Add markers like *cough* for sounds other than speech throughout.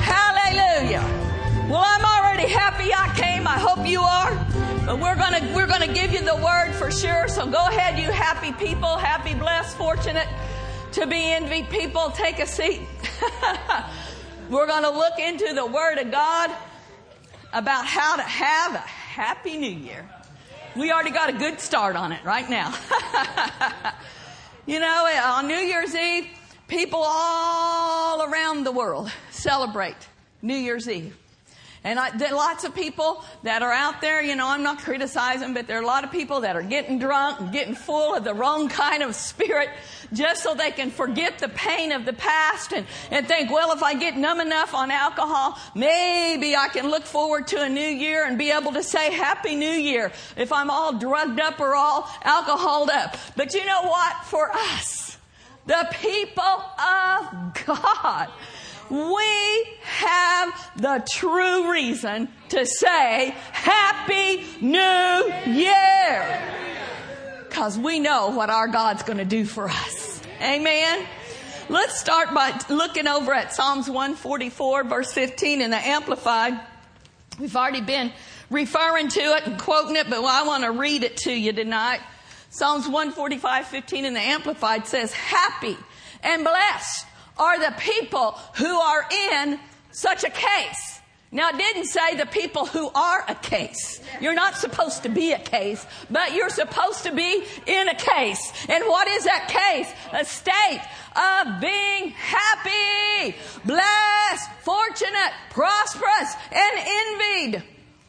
Hallelujah. Well, I'm already happy I came. I hope you are. But we're gonna we're gonna give you the word for sure. So go ahead, you happy people, happy, blessed, fortunate to be envied people. Take a seat. *laughs* we're gonna look into the word of God about how to have a happy new year. We already got a good start on it right now. *laughs* you know, on New Year's Eve, people all around the world celebrate New Year's Eve. And I, there are lots of people that are out there, you know, I'm not criticizing, but there are a lot of people that are getting drunk and getting full of the wrong kind of spirit just so they can forget the pain of the past and, and think, well, if I get numb enough on alcohol, maybe I can look forward to a new year and be able to say Happy New Year if I'm all drugged up or all alcoholed up. But you know what? For us, the people of God, we have the true reason to say Happy New Year. Because we know what our God's going to do for us. Amen. Let's start by looking over at Psalms 144 verse 15 in the Amplified. We've already been referring to it and quoting it, but I want to read it to you tonight. Psalms 145, 15 in the Amplified says, Happy and blessed are the people who are in such a case. Now, it didn't say the people who are a case. You're not supposed to be a case, but you're supposed to be in a case. And what is that case? A state of being happy, blessed, fortunate, prosperous, and envied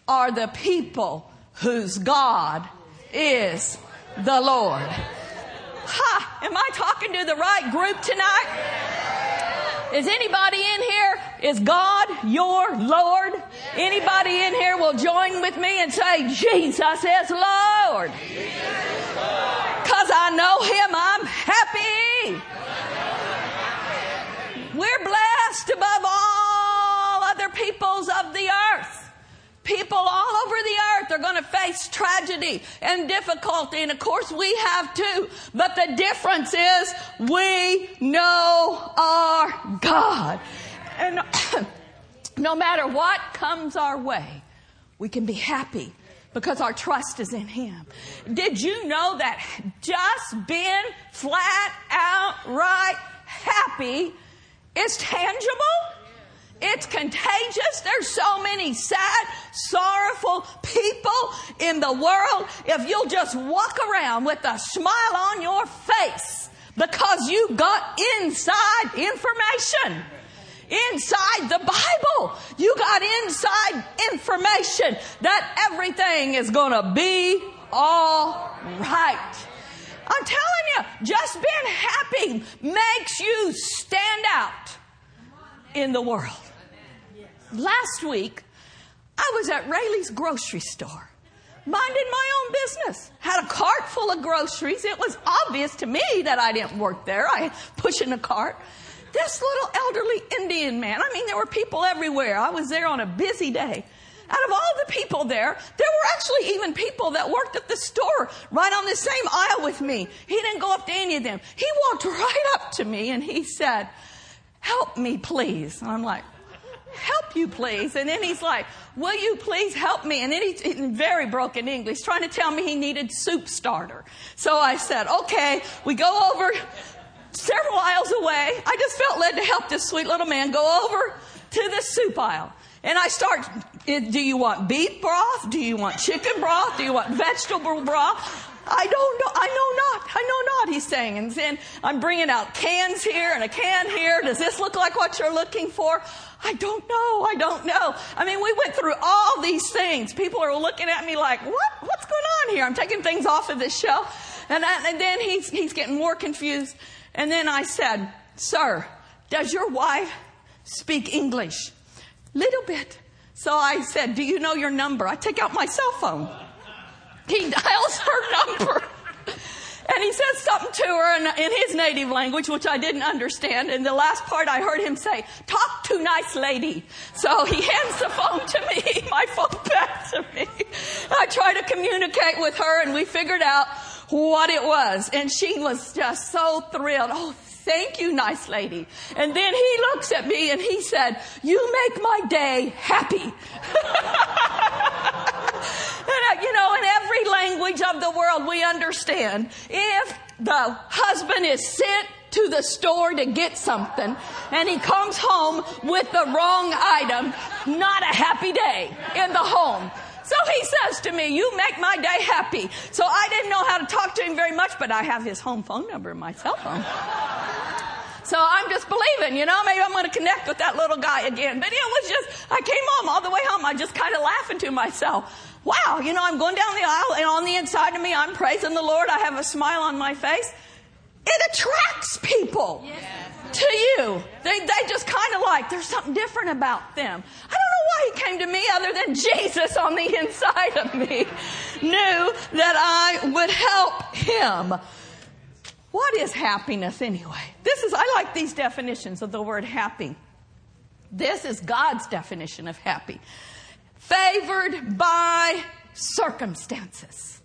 are the people whose God is the Lord. Ha! Am I talking to the right group tonight? Is anybody in here? Is God your Lord? Anybody in here will join with me and say, Jesus is Lord. Cause I know Him, I'm happy. We're blessed above all other peoples of the earth. People all over the earth are going to face tragedy and difficulty, and of course we have too. But the difference is we know our God. And *clears throat* no matter what comes our way, we can be happy because our trust is in Him. Did you know that just being flat out right happy is tangible? It's contagious. There's so many sad, sorrowful people in the world. If you'll just walk around with a smile on your face because you got inside information. Inside the Bible, you got inside information that everything is gonna be all right. I'm telling you, just being happy makes you stand out in the world. Last week, I was at Raley's grocery store, minding my own business. Had a cart full of groceries. It was obvious to me that I didn't work there. I pushing a cart. This little elderly Indian man, I mean, there were people everywhere. I was there on a busy day. Out of all the people there, there were actually even people that worked at the store right on the same aisle with me. He didn't go up to any of them. He walked *laughs* right up to me and he said, Help me, please. And I'm like, help you please. And then he's like, will you please help me? And then he's in very broken English trying to tell me he needed soup starter. So I said, okay, we go over several aisles away. I just felt led to help this sweet little man go over to the soup aisle. And I start, do you want beef broth? Do you want chicken broth? Do you want vegetable broth? I don't know. I know not. I know not, he's saying. And then I'm bringing out cans here and a can here. Does this look like what you're looking for? I don't know. I don't know. I mean, we went through all these things. People are looking at me like, what? What's going on here? I'm taking things off of this shelf. And, I, and then he's, he's getting more confused. And then I said, sir, does your wife speak English? Little bit. So I said, do you know your number? I take out my cell phone. He *laughs* dials her number. And he says something to her in, in, his native language, which I didn't understand. And the last part I heard him say, talk to nice lady. So he *laughs* hands the phone to me, *laughs* my phone back to me. I try to communicate with her and we figured out what it was. And she was just so thrilled. Oh, Thank you, nice lady. And then he looks at me and he said, you make my day happy. *laughs* and, uh, you know, in every language of the world, we understand if the husband is sent to the store to get something and he comes home with the wrong item, not a happy day in the home. So he says to me, You make my day happy. So I didn't know how to talk to him very much, but I have his home phone number in my cell phone. So I'm just believing, you know, maybe I'm going to connect with that little guy again. But it was just, I came home all the way home. I just kind of laughing to myself. Wow, you know, I'm going down the aisle and on the inside of me, I'm praising the Lord. I have a smile on my face. It attracts people yes. to you. They, they just kind of like, there's something different about them. I he came to me other than Jesus on the inside of me knew that I would help him. What is happiness anyway? This is, I like these definitions of the word happy. This is God's definition of happy. Favored by circumstances.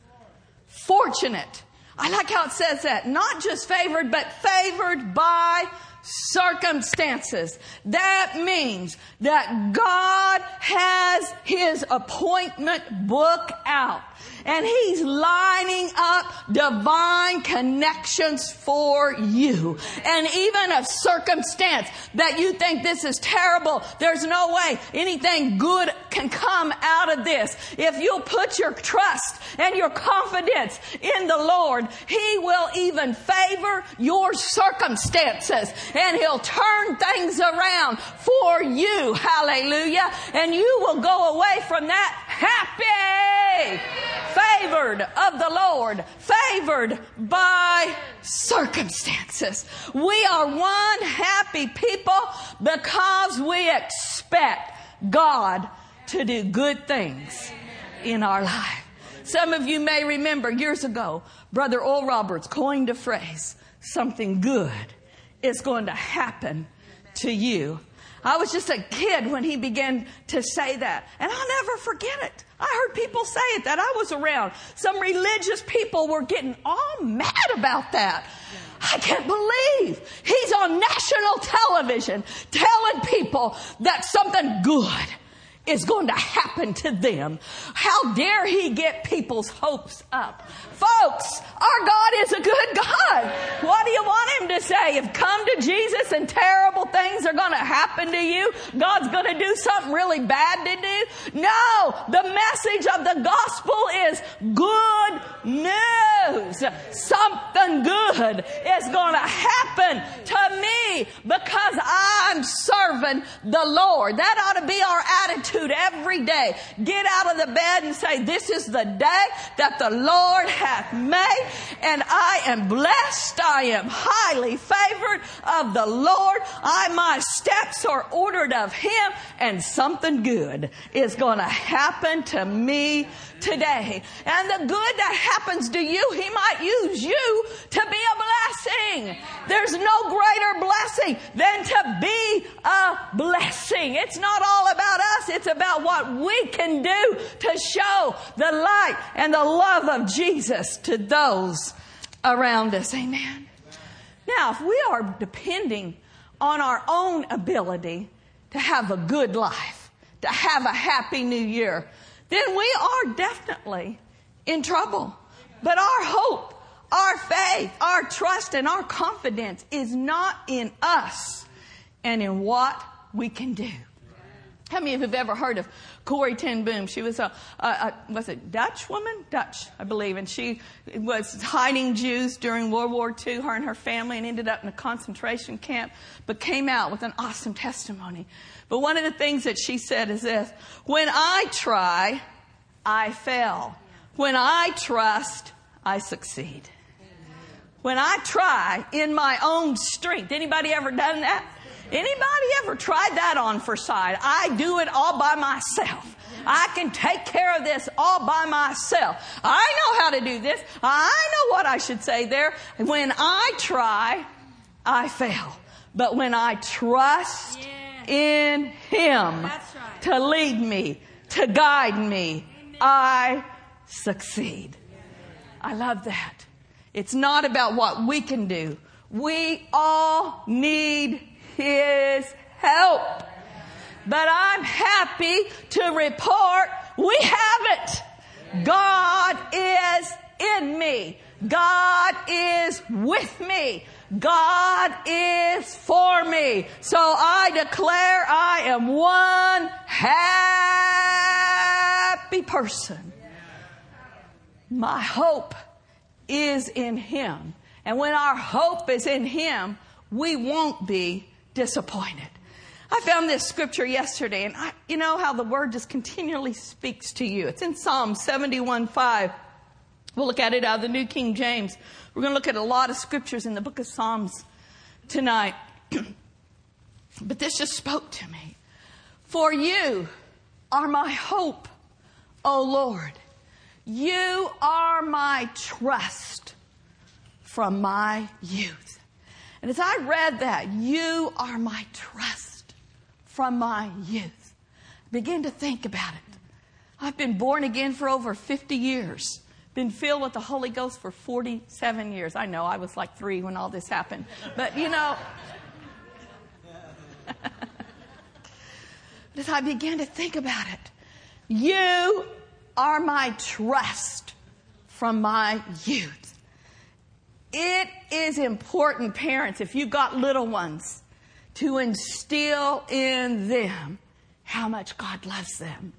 Fortunate I like how it says that. Not just favored, but favored by circumstances. That means that God has his appointment book out and he's lining up divine connections for you. And even a circumstance that you think this is terrible, there's no way anything good can come out of this. If you'll put your trust and your confidence in the Lord, he will even favor your circumstances and he'll turn things around for you. Hallelujah. And you will go away from that happy favored of the Lord, favored by circumstances. We are one happy people because we expect God to do good things in our life. Some of you may remember years ago, Brother Oral Roberts coined a phrase, something good is going to happen to you I was just a kid when he began to say that. And I'll never forget it. I heard people say it that I was around. Some religious people were getting all mad about that. I can't believe he's on national television telling people that something good is going to happen to them. How dare he get people's hopes up? Folks, our God is a good God. What do you want him to say? If come to Jesus and terrible things are going to happen to you, God's going to do something really bad to do? No, the message of the gospel is good news. Something good is going to happen to me because I'm serving the Lord. That ought to be our attitude every day. Get out of the bed and say, this is the day that the Lord hath made and I am blessed. I am highly favored of the Lord. I, my steps are ordered of Him and something good is going to happen to me today. And the good that happens to you, He might use you to be a blessing. There's no greater blessing than to be a blessing. It's not all about us. It's about what we can do to show the light and the love of Jesus to those around us. Amen. Now, if we are depending on our own ability to have a good life, to have a happy new year, then we are definitely in trouble. But our hope, our faith, our trust, and our confidence is not in us and in what we can do. How many of you have ever heard of Corrie ten Boom? She was a, a, a, was it Dutch woman? Dutch, I believe, and she was hiding Jews during World War II. Her and her family, and ended up in a concentration camp, but came out with an awesome testimony. But one of the things that she said is this: When I try, I fail. When I trust, I succeed. When I try in my own strength, anybody ever done that? Anybody ever tried that on for sight? I do it all by myself. I can take care of this all by myself. I know how to do this. I know what I should say there. When I try, I fail. But when I trust in Him to lead me, to guide me, I succeed. I love that. It's not about what we can do. We all need His help. But I'm happy to report we have it. God is in me. God is with me. God is for me. So I declare I am one happy person. My hope is in Him. And when our hope is in Him, we won't be disappointed. I found this scripture yesterday, and I, you know how the word just continually speaks to you. It's in Psalm 71 5. We'll look at it out of the New King James. We're going to look at a lot of scriptures in the book of Psalms tonight. *clears throat* but this just spoke to me. For you are my hope, O Lord. You are my trust from my youth. And as I read that, you are my trust from my youth, I began to think about it. I've been born again for over 50 years been filled with the Holy Ghost for 47 years. I know I was like three when all this happened. But you know, *laughs* as I began to think about it, you are my trust from my youth. It is important, parents, if you've got little ones, to instill in them how much God loves them,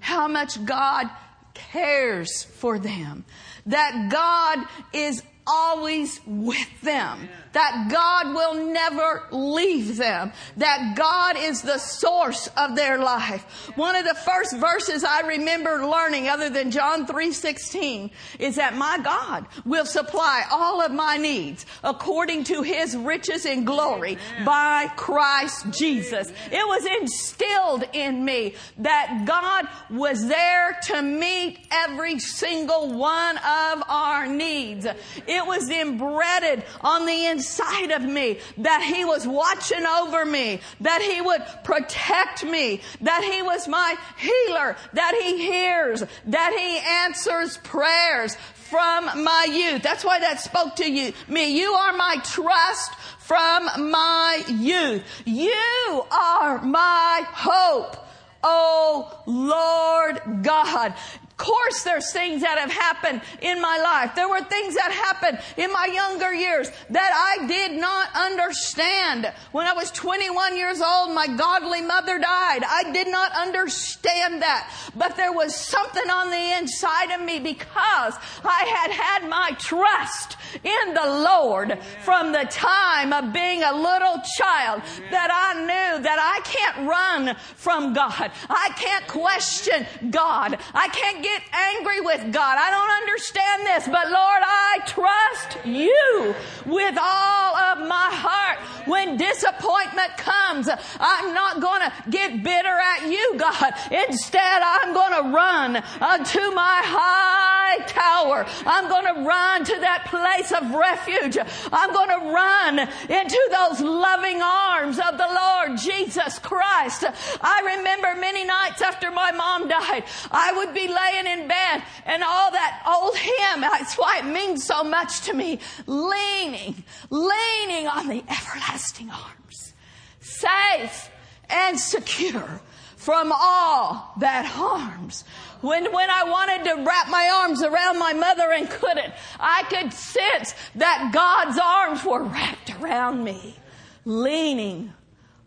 how much God cares for them, that God is always with them, that God will never leave them, that God is the source of their life. One of the first verses I remember learning other than John 3:16 is that my God will supply all of my needs according to his riches and glory Amen. by Christ Jesus. It was instilled in me that God was there to meet every single one of our needs. It was embedded on the inside of me that He was watching over me, that He would protect me, that He was my healer, that He hears, that He answers prayers from my youth. That's why that spoke to you, me. You are my trust from my youth. You are my hope. Oh Lord God course, there's things that have happened in my life. There were things that happened in my younger years that I did not understand. When I was 21 years old, my godly mother died. I did not understand that. But there was something on the inside of me because I had had my trust in the Lord from the time of being a little child that I knew that I can't run from God. I can't question God. I can't get angry with God. I don't understand this, but Lord, I trust you with all of my heart. When disappointment comes, I'm not going to get bitter at you, God. Instead, I'm going to run unto my high tower. I'm going to run to that place of refuge. I'm going to run into those loving arms of the Lord Jesus Christ. I remember many nights after my mom died, I would be laying in bed and all that old hymn, that's why it means so much to me, leaning, leaning on the everlasting arms, safe and secure from all that harms. When, when I wanted to wrap my arms around my mother and couldn't, I could sense that God's arms were wrapped around me, leaning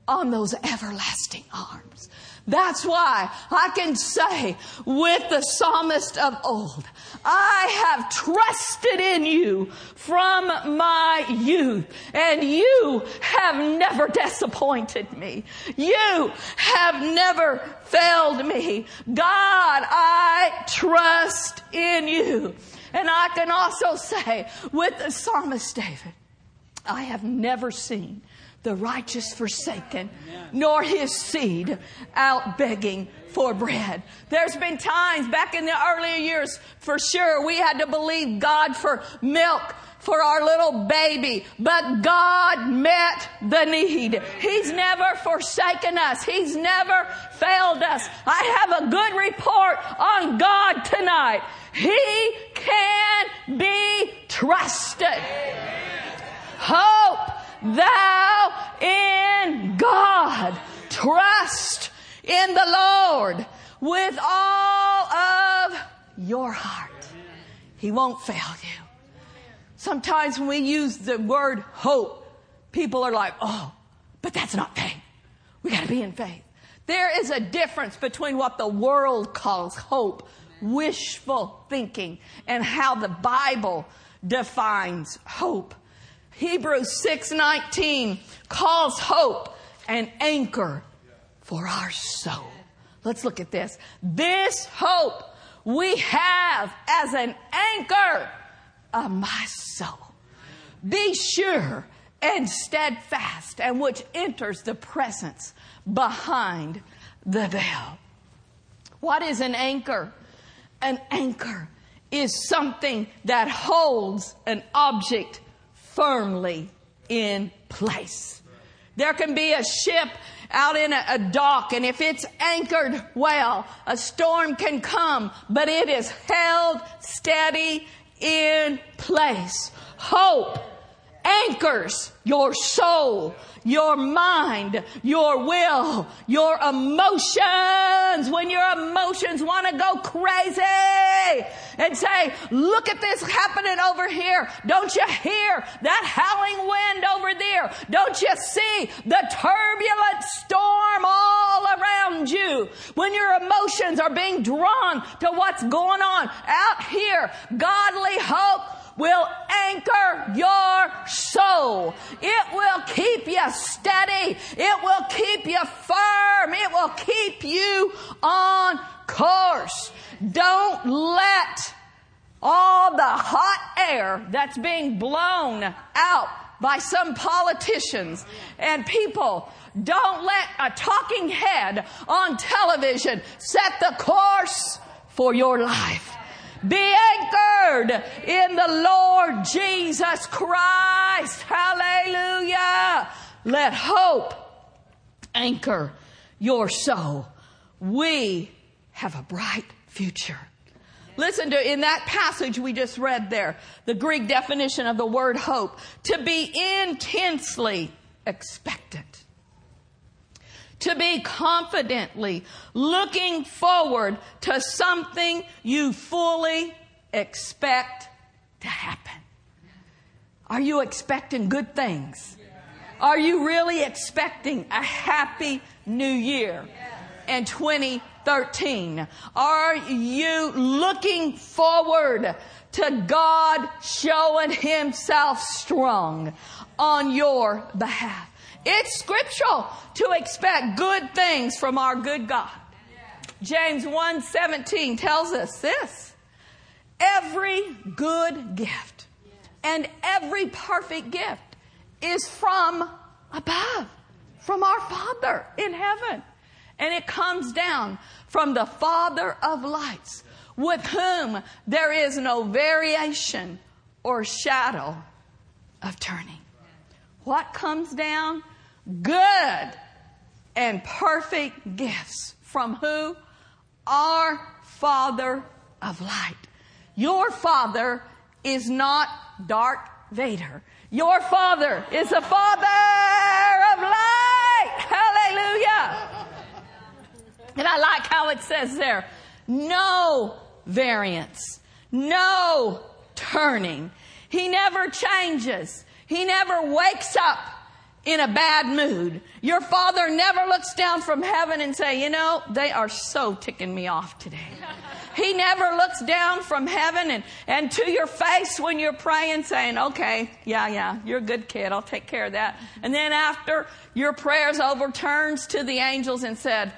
on those everlasting arms. That's why I can say with the psalmist of old, I have trusted in you from my youth and you have never disappointed me. You have never failed me. God, I trust in you. And I can also say with the psalmist David, I have never seen the righteous forsaken, nor his seed out begging for bread. There's been times back in the earlier years, for sure, we had to believe God for milk for our little baby, but God met the need. He's never forsaken us. He's never failed us. I have a good report on God tonight. He can be trusted. hope thou in God. Trust in the Lord with all of your heart. He won't fail you. Sometimes when we use the word hope, people are like, oh, but that's not faith. We gotta be in faith. There is a difference between what the world calls hope, wishful thinking, and how the Bible defines hope. Hebrews 6:19 calls hope an anchor for our soul. Let's look at this. This hope we have as an anchor of my soul. Be sure and steadfast and which enters the presence behind the veil. What is an anchor? An anchor is something that holds an object firmly in place. There can be a ship out in a, a, dock and if it's anchored well, a storm can come, but it is held steady in place. Hope anchors your soul, your mind, your will, your emotions. When your emotions want to go crazy and say, look at this happening over here. Don't you hear that howling wind over there? Don't you see the turbulent storm all around you? When your emotions are being drawn to what's going on out here, godly hope will anchor your soul. It will keep you steady. It will keep you firm. It will keep you on course. Don't let all the hot air that's being blown out by some politicians and people don't let a talking head on television set the course for your life. Be anchored in the Lord Jesus Christ. Hallelujah. Let hope anchor your soul. We have a bright future. Listen to in that passage we just read there, the Greek definition of the word hope, to be intensely expectant to be confidently looking forward to something you fully expect to happen. Are you expecting good things? Are you really expecting a happy new year in 2013? Are you looking forward to God showing himself strong on your behalf? It's scriptural to expect good things from our good God. James 1:17 tells us this. Every good gift and every perfect gift is from above, from our Father in heaven. And it comes down from the Father of lights, with whom there is no variation or shadow of turning. What comes down? Good and perfect gifts from who? Our Father of light. Your Father is not Darth Vader. Your Father is a Father of light. Hallelujah. And I like how it says there, no variance, no turning. He never changes. He never wakes up in a bad mood. Your father never looks down from heaven and say, you know, they are so ticking me off today. He never looks down from heaven and, and to your face when you're praying saying, okay, yeah, yeah, you're a good kid. I'll take care of that. And then after your prayers overturns to the angels and said,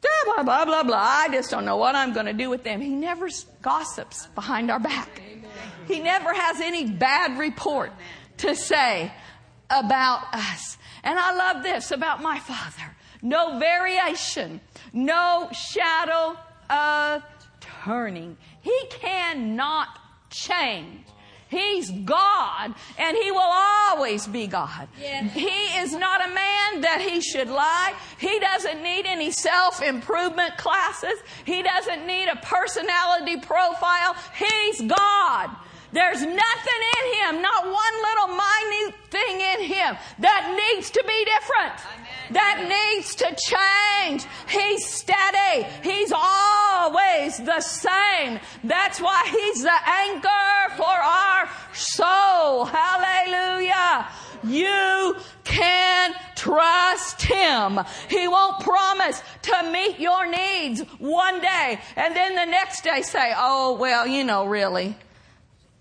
blah, blah, blah, blah. blah. I just don't know what I'm going to do with them. He never gossips behind our back. He never has any bad report to say about us. And I love this about my father. No variation, no shadow of turning. He cannot change. He's God and He will always be God. Yes. He is not a man that He should lie. He doesn't need any self improvement classes. He doesn't need a personality profile. He's God. There's nothing in him, not one little minute thing in him that needs to be different. Amen. That needs to change. He's steady. He's always the same. That's why he's the anchor for our soul. Hallelujah. You can trust Him. He won't promise to meet your needs one day and then the next day say, oh, well, you know, really.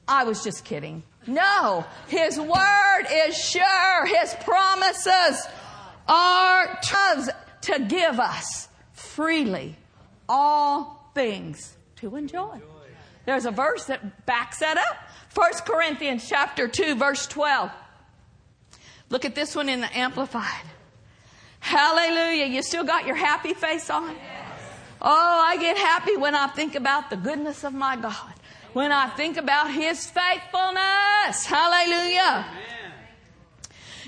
I was just kidding. No, His word is sure. His promises are to give us freely all things to enjoy. There's a verse that backs that up. 1 Corinthians chapter 2 verse 12. Look at this one in the Amplified. Hallelujah. You still got your happy face on? Oh, I get happy when I think about the goodness of my God. When I think about His faithfulness. Hallelujah.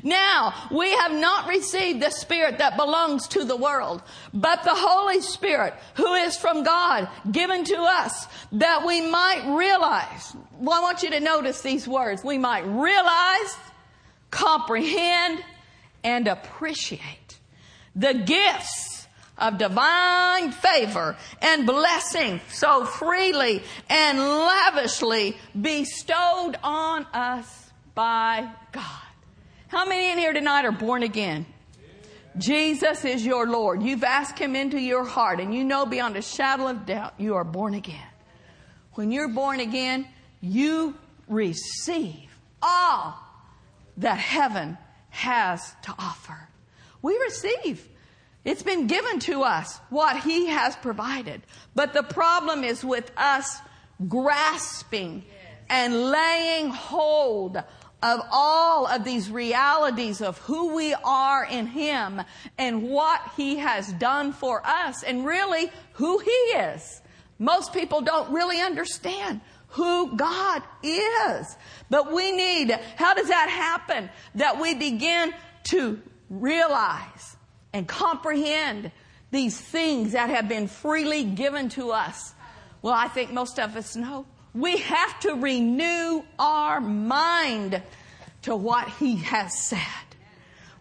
Now, we have not received the Spirit that belongs to the world, but the Holy Spirit who is from God given to us that we might realize. Well, I want you to notice these words. We might realize comprehend, and appreciate the gifts of divine favor and blessing so freely and lavishly bestowed on us by God. How many in here tonight are born again? Jesus is your Lord. You've asked Him into your heart and you know beyond a shadow of doubt you are born again. When you're born again, you receive all that heaven has to offer. We receive. It's been given to us what He has provided. But the problem is with us grasping and laying hold of all of these realities of who we are in Him and what He has done for us and really who He is. Most people don't really understand who God is. But we need, how does that happen? That we begin to realize and comprehend these things that have been freely given to us. Well, I think most of us know. We have to renew our mind to what He has said.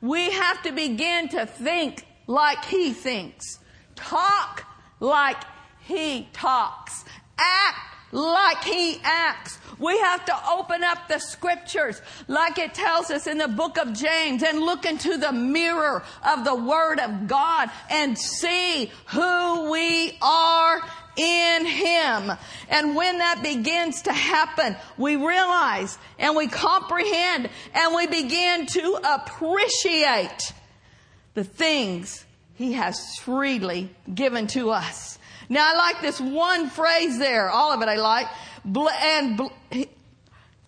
We have to begin to think like He thinks, talk like He talks, act like he acts. We have to open up the scriptures like it tells us in the book of James and look into the mirror of the word of God and see who we are in Him. And when that begins to happen, we realize and we comprehend and we begin to appreciate the things He has freely given to us. Now I like this one phrase there. All of it I like. And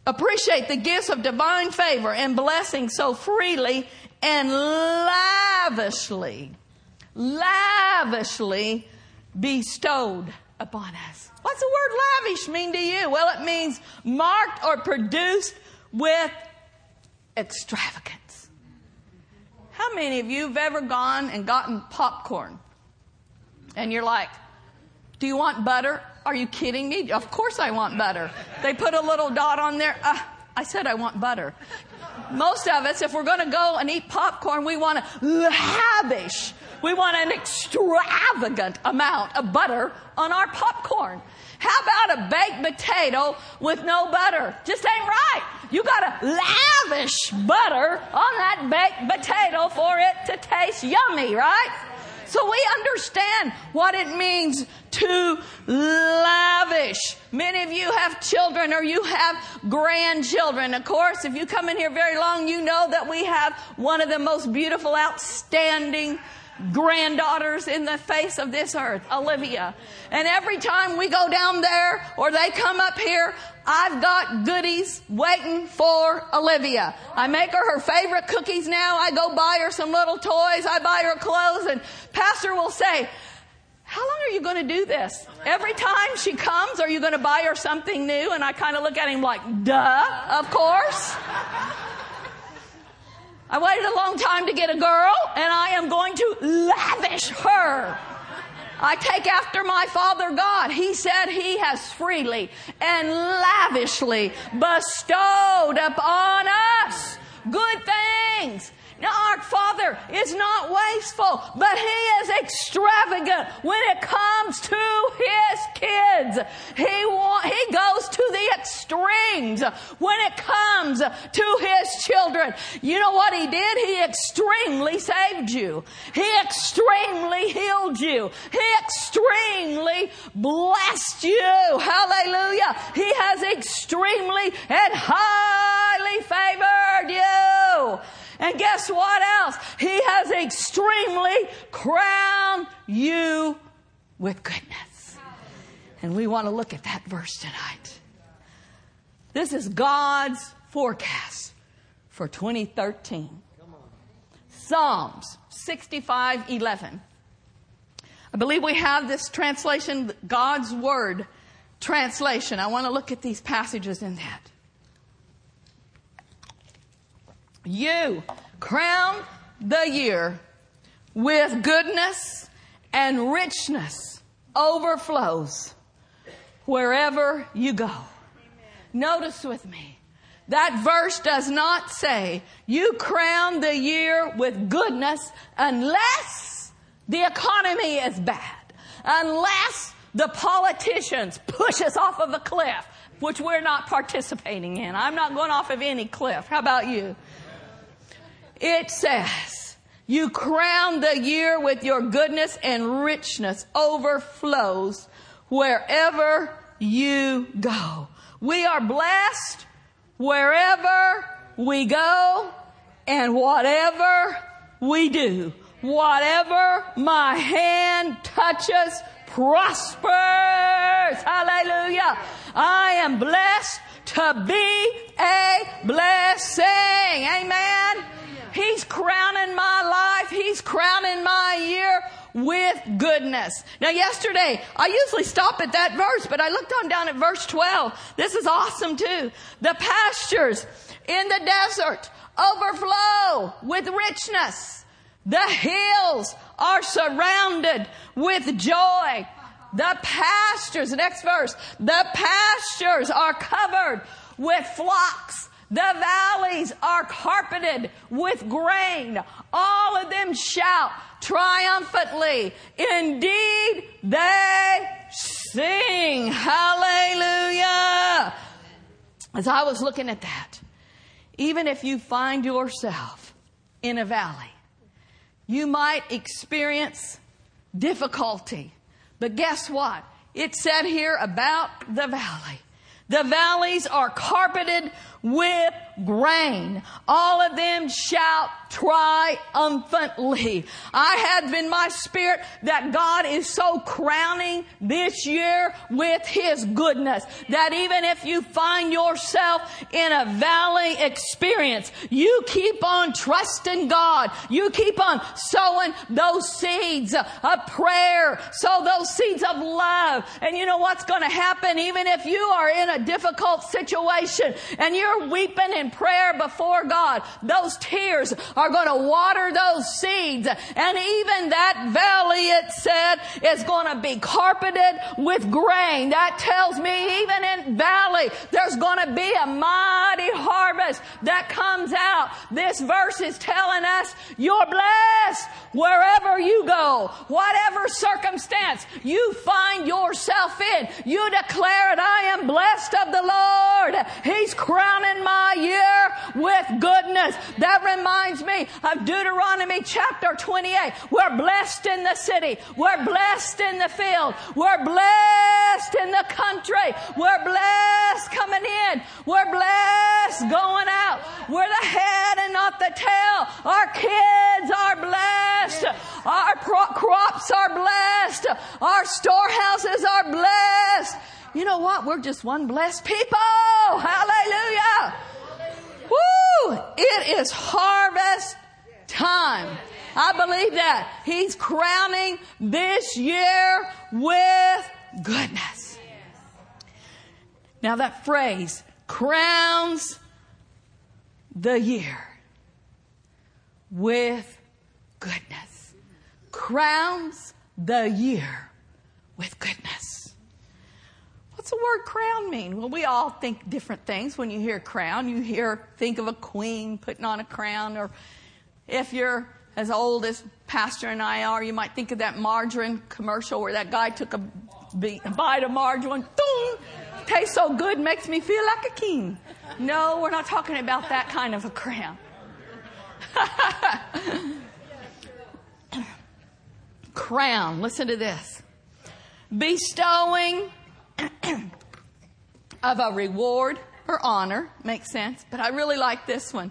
appreciate the gifts of divine favor and blessing so freely and lavishly, lavishly bestowed upon us. What's the word lavish mean to you? Well, it means marked or produced with extravagance. How many of you have ever gone and gotten popcorn? And you're like, do you want butter? Are you kidding me? Of course I want butter. They put a little dot on there. Uh, I said I want butter. Most of us, if we're going to go and eat popcorn, we want to lavish. We want an extravagant amount of butter on our popcorn. How about a baked potato with no butter? Just ain't right. You gotta lavish butter on that baked potato for it to taste yummy, right? So we understand what it means to lavish. Many of you have children or you have grandchildren. Of course, if you come in here very long, you know that we have one of the most beautiful, outstanding granddaughters in the face of this earth, Olivia. And every time we go down there or they come up here, I've got goodies waiting for Olivia. I make her her favorite cookies now. I go buy her some little toys. I buy her clothes and pastor will say, how long are you going to do this? Every time she comes, are you going to buy her something new? And I kind of look at him like, duh, of course. I waited a long time to get a girl, and I am going to lavish her I take after my Father God. He said He has freely and lavishly bestowed upon us good things. Our Father is not wasteful, but He is extravagant when it comes to His kids. He want, He goes to the extremes when it comes to His children. You know what He did? He extremely saved you. He extremely healed you. He extremely blessed you. Hallelujah. He has extremely and highly favored you. And guess what else? He has extremely crowned you with goodness. And we want to look at that verse tonight. This is God's forecast for 2013. Psalms 65 11. I believe we have this translation, God's Word translation. I want to look at these passages in that. You crown the year with goodness and richness overflows wherever you go. Amen. Notice with me. That verse does not say you crown the year with goodness unless the economy is bad, unless the politicians push us off of a cliff, which we're not participating in. I'm not going off of any cliff. How about you? It says, you crown the year with your goodness and richness overflows wherever you go. We are blessed wherever we go and whatever we do. Whatever my hand touches prospers. Hallelujah. I am blessed to be a blessing. Amen. He's crowning my life. He's crowning my year with goodness. Now yesterday, I usually stop at that verse, but I looked on down at verse 12. This is awesome too. The pastures in the desert overflow with richness. The hills are surrounded with joy. The pastures, next verse, the pastures are covered with flocks the valleys are carpeted with grain. All of them shout triumphantly. Indeed, they sing. Hallelujah. As I was looking at that, even if you find yourself in a valley, you might experience difficulty. But guess what? It said here about the valley. The valleys are carpeted with grain. All of them shout triumphantly. I have in my spirit that God is so crowning this year with His goodness that even if you find yourself in a valley experience, you keep on trusting God. You keep on sowing those seeds of prayer, sow those seeds of love. And you know what's going to happen even if you are in a difficult situation and you're weeping in prayer before God. Those tears are going to water those seeds. And even that valley, it said, is going to be carpeted with grain. That tells me even in valley, there's going to be a mighty harvest that comes out. This verse is telling us you're blessed wherever you go, whatever circumstance you find yourself in. You declare it, I am blessed of the Lord. He's crowning my year with goodness. That reminds me of Deuteronomy chapter 28. We're blessed in the city. We're blessed in the field. We're blessed in the country. We're blessed coming in. We're blessed going out. We're the head and not the tail. Our kids are blessed. Our pro- crops are blessed. Our storehouses are blessed. You know what? We're just one blessed people. Hallelujah. Woo! It is harvest time. I believe that. He's crowning this year with goodness. Now that phrase, crowns the year with goodness. Crowns the year with goodness. What's the word crown mean? Well, we all think different things when you hear crown. You hear, think of a queen putting on a crown, or if you're as old as Pastor and I are, you might think of that margarine commercial where that guy took a, bite of margarine, boom, tastes so good, makes me feel like a king. No, we're not talking about that kind of a crown. *laughs* crown, listen to this. Bestowing of a reward or honor. Makes sense. But I really like this one.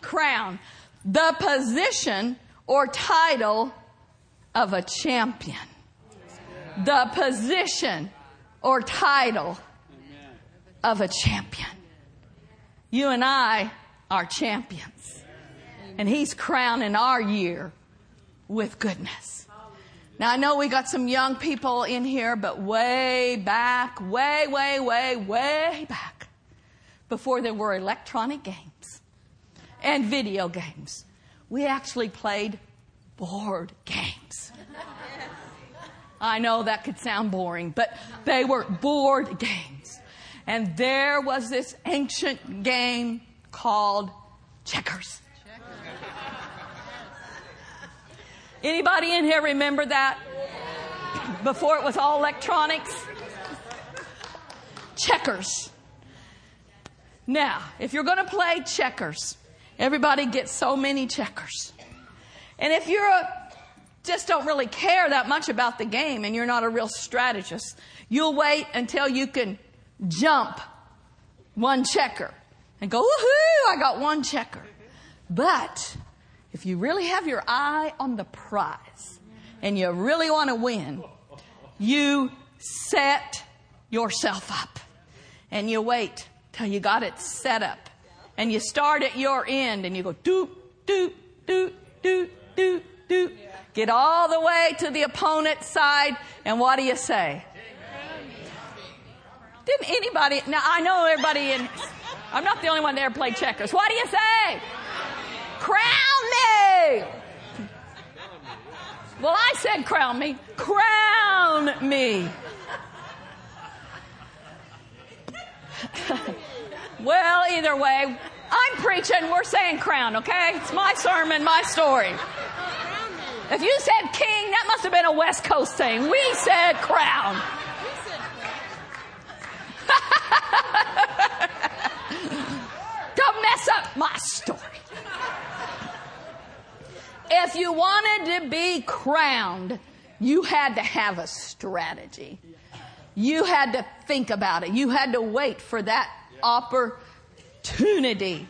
Crown. The position or title of a champion. The position or title of a champion. You and I are champions. And He's crowning our year with goodness. Now I know we got some young people in here, but way back, way, way, way, way back, before there were electronic games and video games, we actually played board games. I know that could sound boring, but they were board games. And there was this ancient game called checkers. Anybody in here remember that? Before it was all electronics? Checkers. Now, if you're going to play checkers, everybody gets so many checkers. And if you're a, just don't really care that much about the game and you're not a real strategist, you'll wait until you can jump one checker and go, woohoo, I got one checker. But if you really have your eye on the prize and you really want to win, you set yourself up and you wait till you got it set up and you start at your end and you go doop, doop, doop, doop, doop, doop. Get all the way to the opponent's side and what do you say? Didn't anybody, now I know everybody in, I'm not the only one there played checkers. What do you say? Crown me! Well, I said crown me. Crown me. *laughs* well, either way, I'm preaching, we're saying crown, okay? It's my sermon, my story. If you said king, that must have been a West Coast thing. We said crown. *laughs* Don't mess up my story. If you wanted to be crowned, you had to have a strategy. You had to think about it. You had to wait for that opportunity.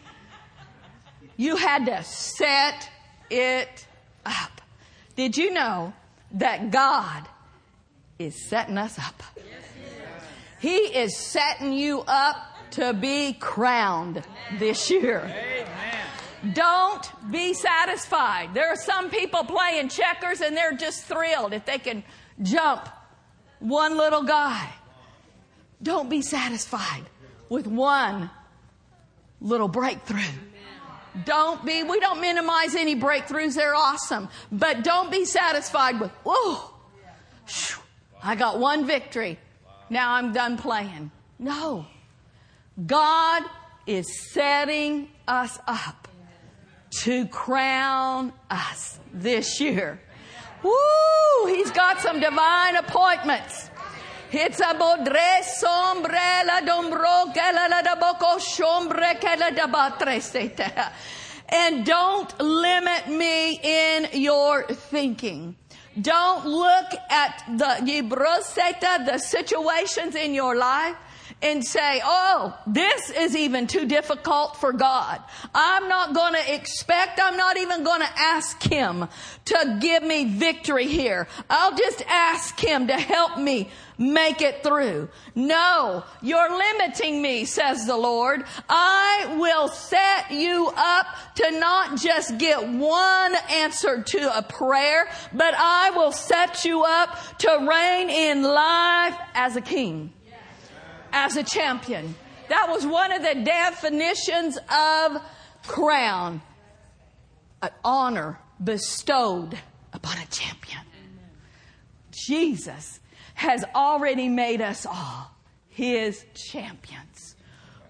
You had to set it up. Did you know that God is setting us up? He is setting you up to be crowned this year. Don't be satisfied. There are some people playing checkers and they're just thrilled if they can jump one little guy. Don't be satisfied with one little breakthrough. Don't be, we don't minimize any breakthroughs, they're awesome. But don't be satisfied with, whoa, I got one victory. Now I'm done playing. No. God is setting us up to crown us this year. Woo! He's got some divine appointments. It's a bodre sombre la dombro la da boko sombre la da batre And don't limit me in your thinking. Don't look at the the situations in your life and say, oh, this is even too difficult for God. I'm not going to expect, I'm not even going to ask Him to give me victory here. I'll just ask Him to help me make it through. No, you're limiting me, says the Lord. I will set you up to not just get one answer to a prayer, but I will set you up to reign in life as a king as a champion. That was one of the definitions of crown. An honor bestowed upon a champion. Jesus has already made us all his champions.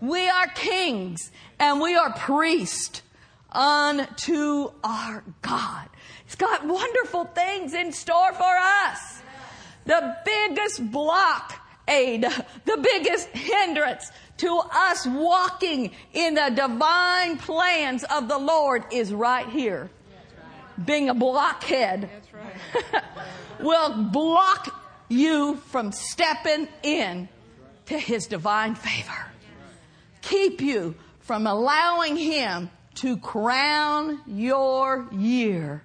We are kings and we are priests unto our God. He's got wonderful things in store for us. The biggest blockade, the biggest hindrance to us walking in the divine plans of the Lord is right here. Being a blockhead *laughs* will block you from stepping in to his divine favor. Keep you from allowing him to crown your year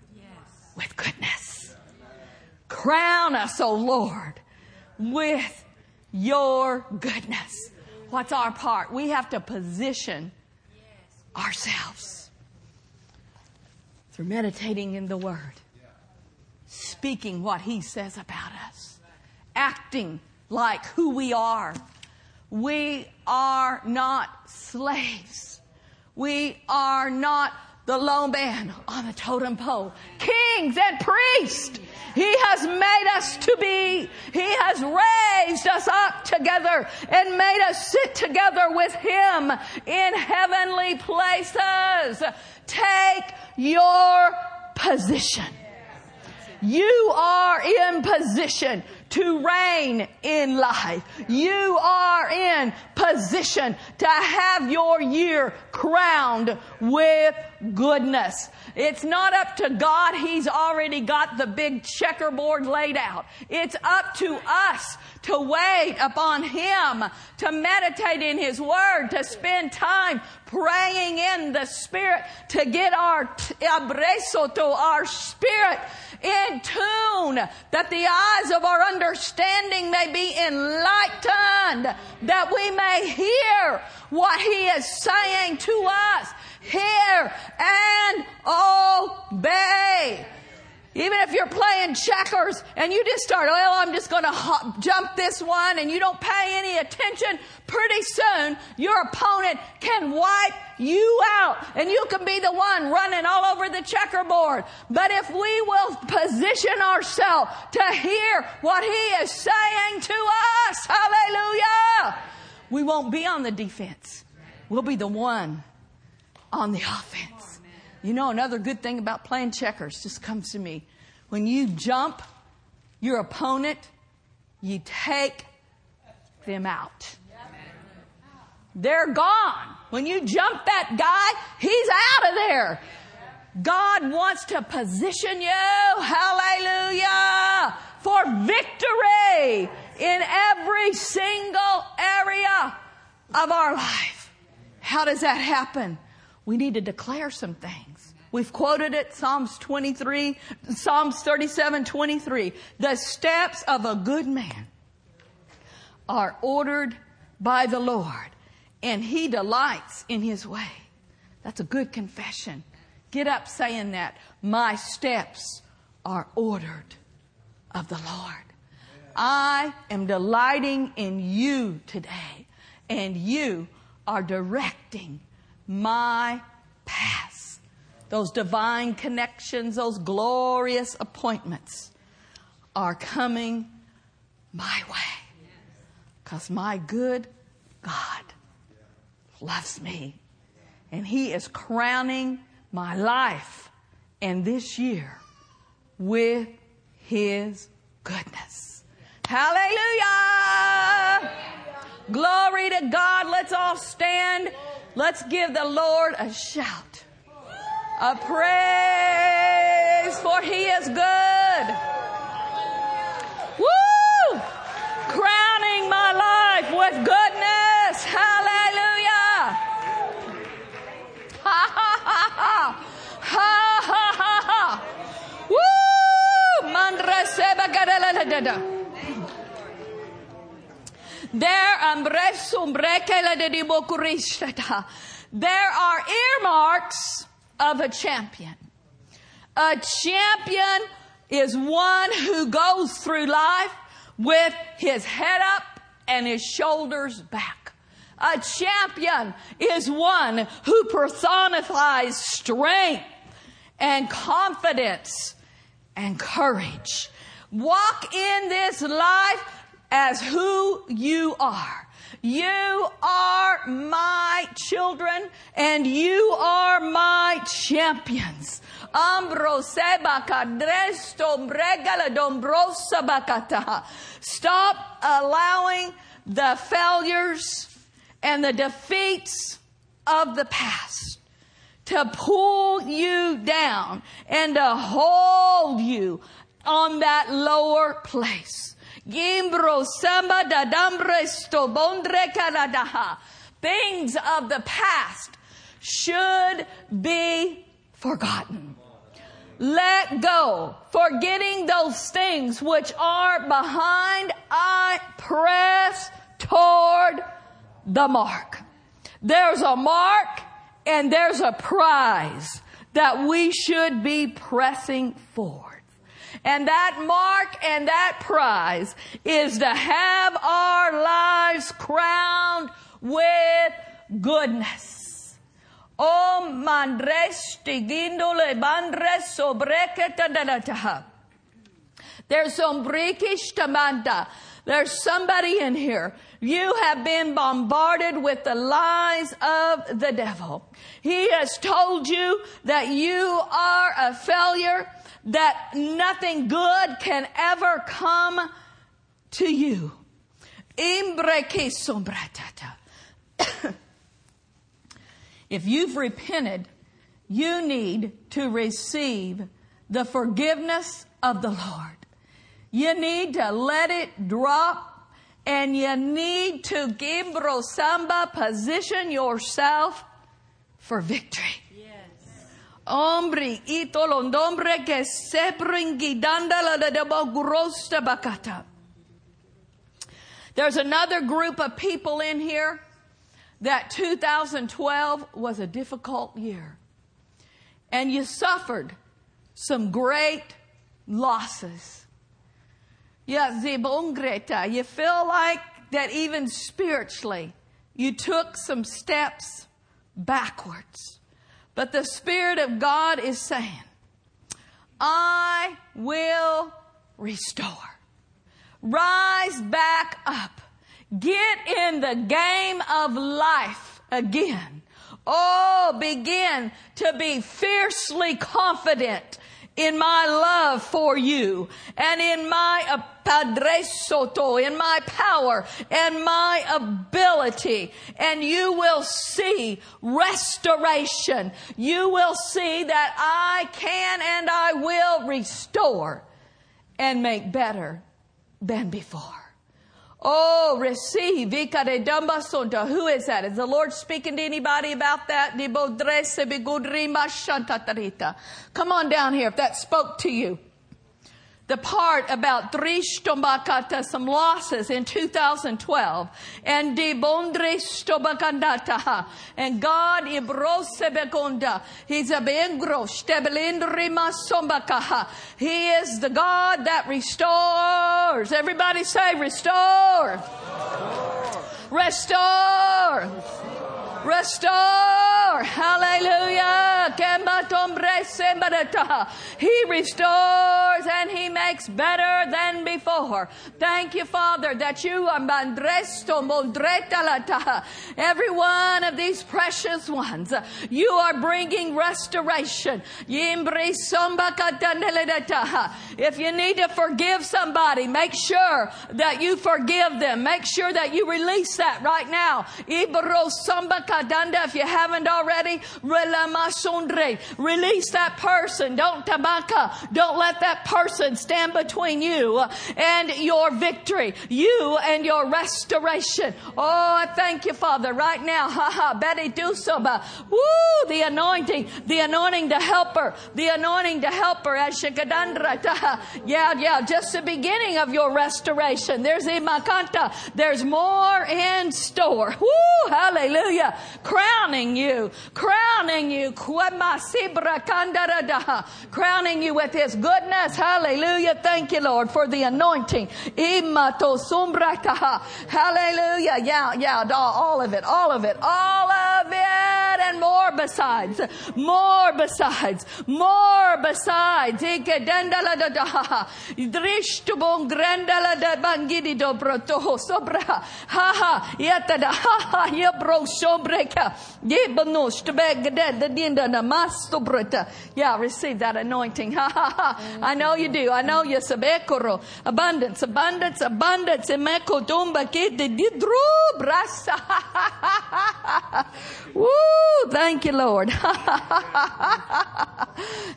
with goodness. Crown us, O oh Lord, with your goodness. What's our part? We have to position ourselves through meditating in the Word, speaking what He says about us, acting like who we are. We are not slaves. We are not the lone man on the totem pole. Kings and priests. He has made us to be. He has raised us up together and made us sit together with Him in heavenly places. Take your position. You are in position to reign in life. You are in position to have your year crowned with goodness. It's not up to God. He's already got the big checkerboard laid out. It's up to us to wait upon Him, to meditate in His Word, to spend time praying in the Spirit, to get our abrazo to our spirit in tune, that the eyes of our understanding may be enlightened, that we may hear what He is saying to us. Hear and obey. Even if you're playing checkers and you just start, well, I'm just going to hop, jump this one and you don't pay any attention, pretty soon your opponent can wipe you out and you can be the one running all over the checkerboard. But if we will position ourselves to hear what he is saying to us, hallelujah, we won't be on the defense. We'll be the one on the offense. You know, another good thing about playing checkers just comes to me. When you jump your opponent, you take them out. They're gone. When you jump that guy, he's out of there. God wants to position you, hallelujah, for victory in every single area of our life. How does that happen? We need to declare some things. We've quoted it, Psalms 23, Psalms 37, 23. The steps of a good man are ordered by the Lord and he delights in his way. That's a good confession. Get up saying that. My steps are ordered of the Lord. I am delighting in you today, and you are directing my paths. Those divine connections, those glorious appointments are coming my way. Because my good God loves me. And He is crowning my life and this year with His goodness. Hallelujah! Glory to God. Let's all stand. Let's give the Lord a shout. A praise for He is good. Woo! Crowning my life with goodness. Hallelujah. Ha ha ha ha. Ha ha ha ha. Woo! Mandra seba there um, there are earmarks of a champion. A champion is one who goes through life with his head up and his shoulders back. A champion is one who personifies strength and confidence and courage. Walk in this life as who you are. You are my children and you are my champions. Stop allowing the failures and the defeats of the past to pull you down and to hold you on that lower place. Gimbro samba dadambre stobondre karadaha. Things of the past should be forgotten. Let go, forgetting those things which are behind. I press toward the mark. There's a mark and there's a prize that we should be pressing for. And that mark and that prize is to have our lives crowned with goodness. Oh, mandres tigindole bandres There's tamanta. There's somebody in here. You have been bombarded with the lies of the devil. He has told you that you are a failure that nothing good can ever come to you. *coughs* if you've repented, you need to receive the forgiveness of the Lord. You need to let it drop and you need to give Rosamba position yourself for victory. Hombre, ito londombre que se la de bakata. There's another group of people in here that 2012 was a difficult year. And you suffered some great losses. You feel like that even spiritually, you took some steps backwards. But the Spirit of God is saying, I will restore. Rise back up. Get in the game of life again. Oh, begin to be fiercely confident in my love for you and in my Padre Soto, in my power and my ability. And you will see restoration. You will see that I can and I will restore and make better than before. Oh, receive. Who is that? Is the Lord speaking to anybody about that? Come on down here if that spoke to you the part about Trishtombakata, some losses in 2012, and Debondre Stobakandata, and God Ibrosebekunda, He's a Bengro Stebelindrima Sombakaha. He is the God that restores. Everybody say, restore. Restore. Restore. Hallelujah. He restores and He makes better than before. Thank you, Father, that you are every one of these precious ones. You are bringing restoration. If you need to forgive somebody, make sure that you forgive them. Make sure that you release that right now. If you haven't already, release that person. Don't tabaka. Don't let that person stand between you and your victory. You and your restoration. Oh, I thank you, Father, right now. *laughs* Ha ha. Betty Dusaba. Woo! The anointing. The anointing to help her. The anointing to help her. Yeah, yeah. Just the beginning of your restoration. There's imakanta. There's more in store. Woo! Hallelujah. Crowning you. Crowning you. Crowning you with His goodness. Hallelujah. Thank you, Lord, for the anointing. Hallelujah. Yeah, yeah, all of it, all of it, all of it. and more besides, more besides, more besides. Ike dendala da da ha ha. Drishtu bon grandala da bangidi do broto sobra. Ha ha. Yeta da ha ha. Ye bro sobreka. Ye banos to beg dead the dinda masto brota. Yeah, receive that anointing. *laughs* Ha ha ha. I know you do. I know you sabekoro. Abundance, abundance, abundance. Emeko domba kete didru brasa. *laughs* Woo! Thank you, Lord. *laughs*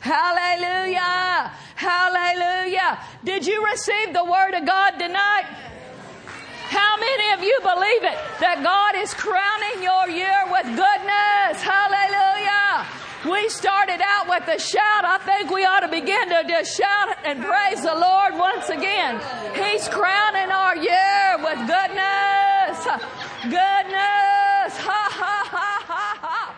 Hallelujah. Hallelujah. Did you receive the word of God tonight? How many of you believe it? That God is crowning your year with goodness. Hallelujah. We started out with a shout. I think we ought to begin to just shout and praise the Lord once again. He's crowning our year with goodness. Goodness. Ha ha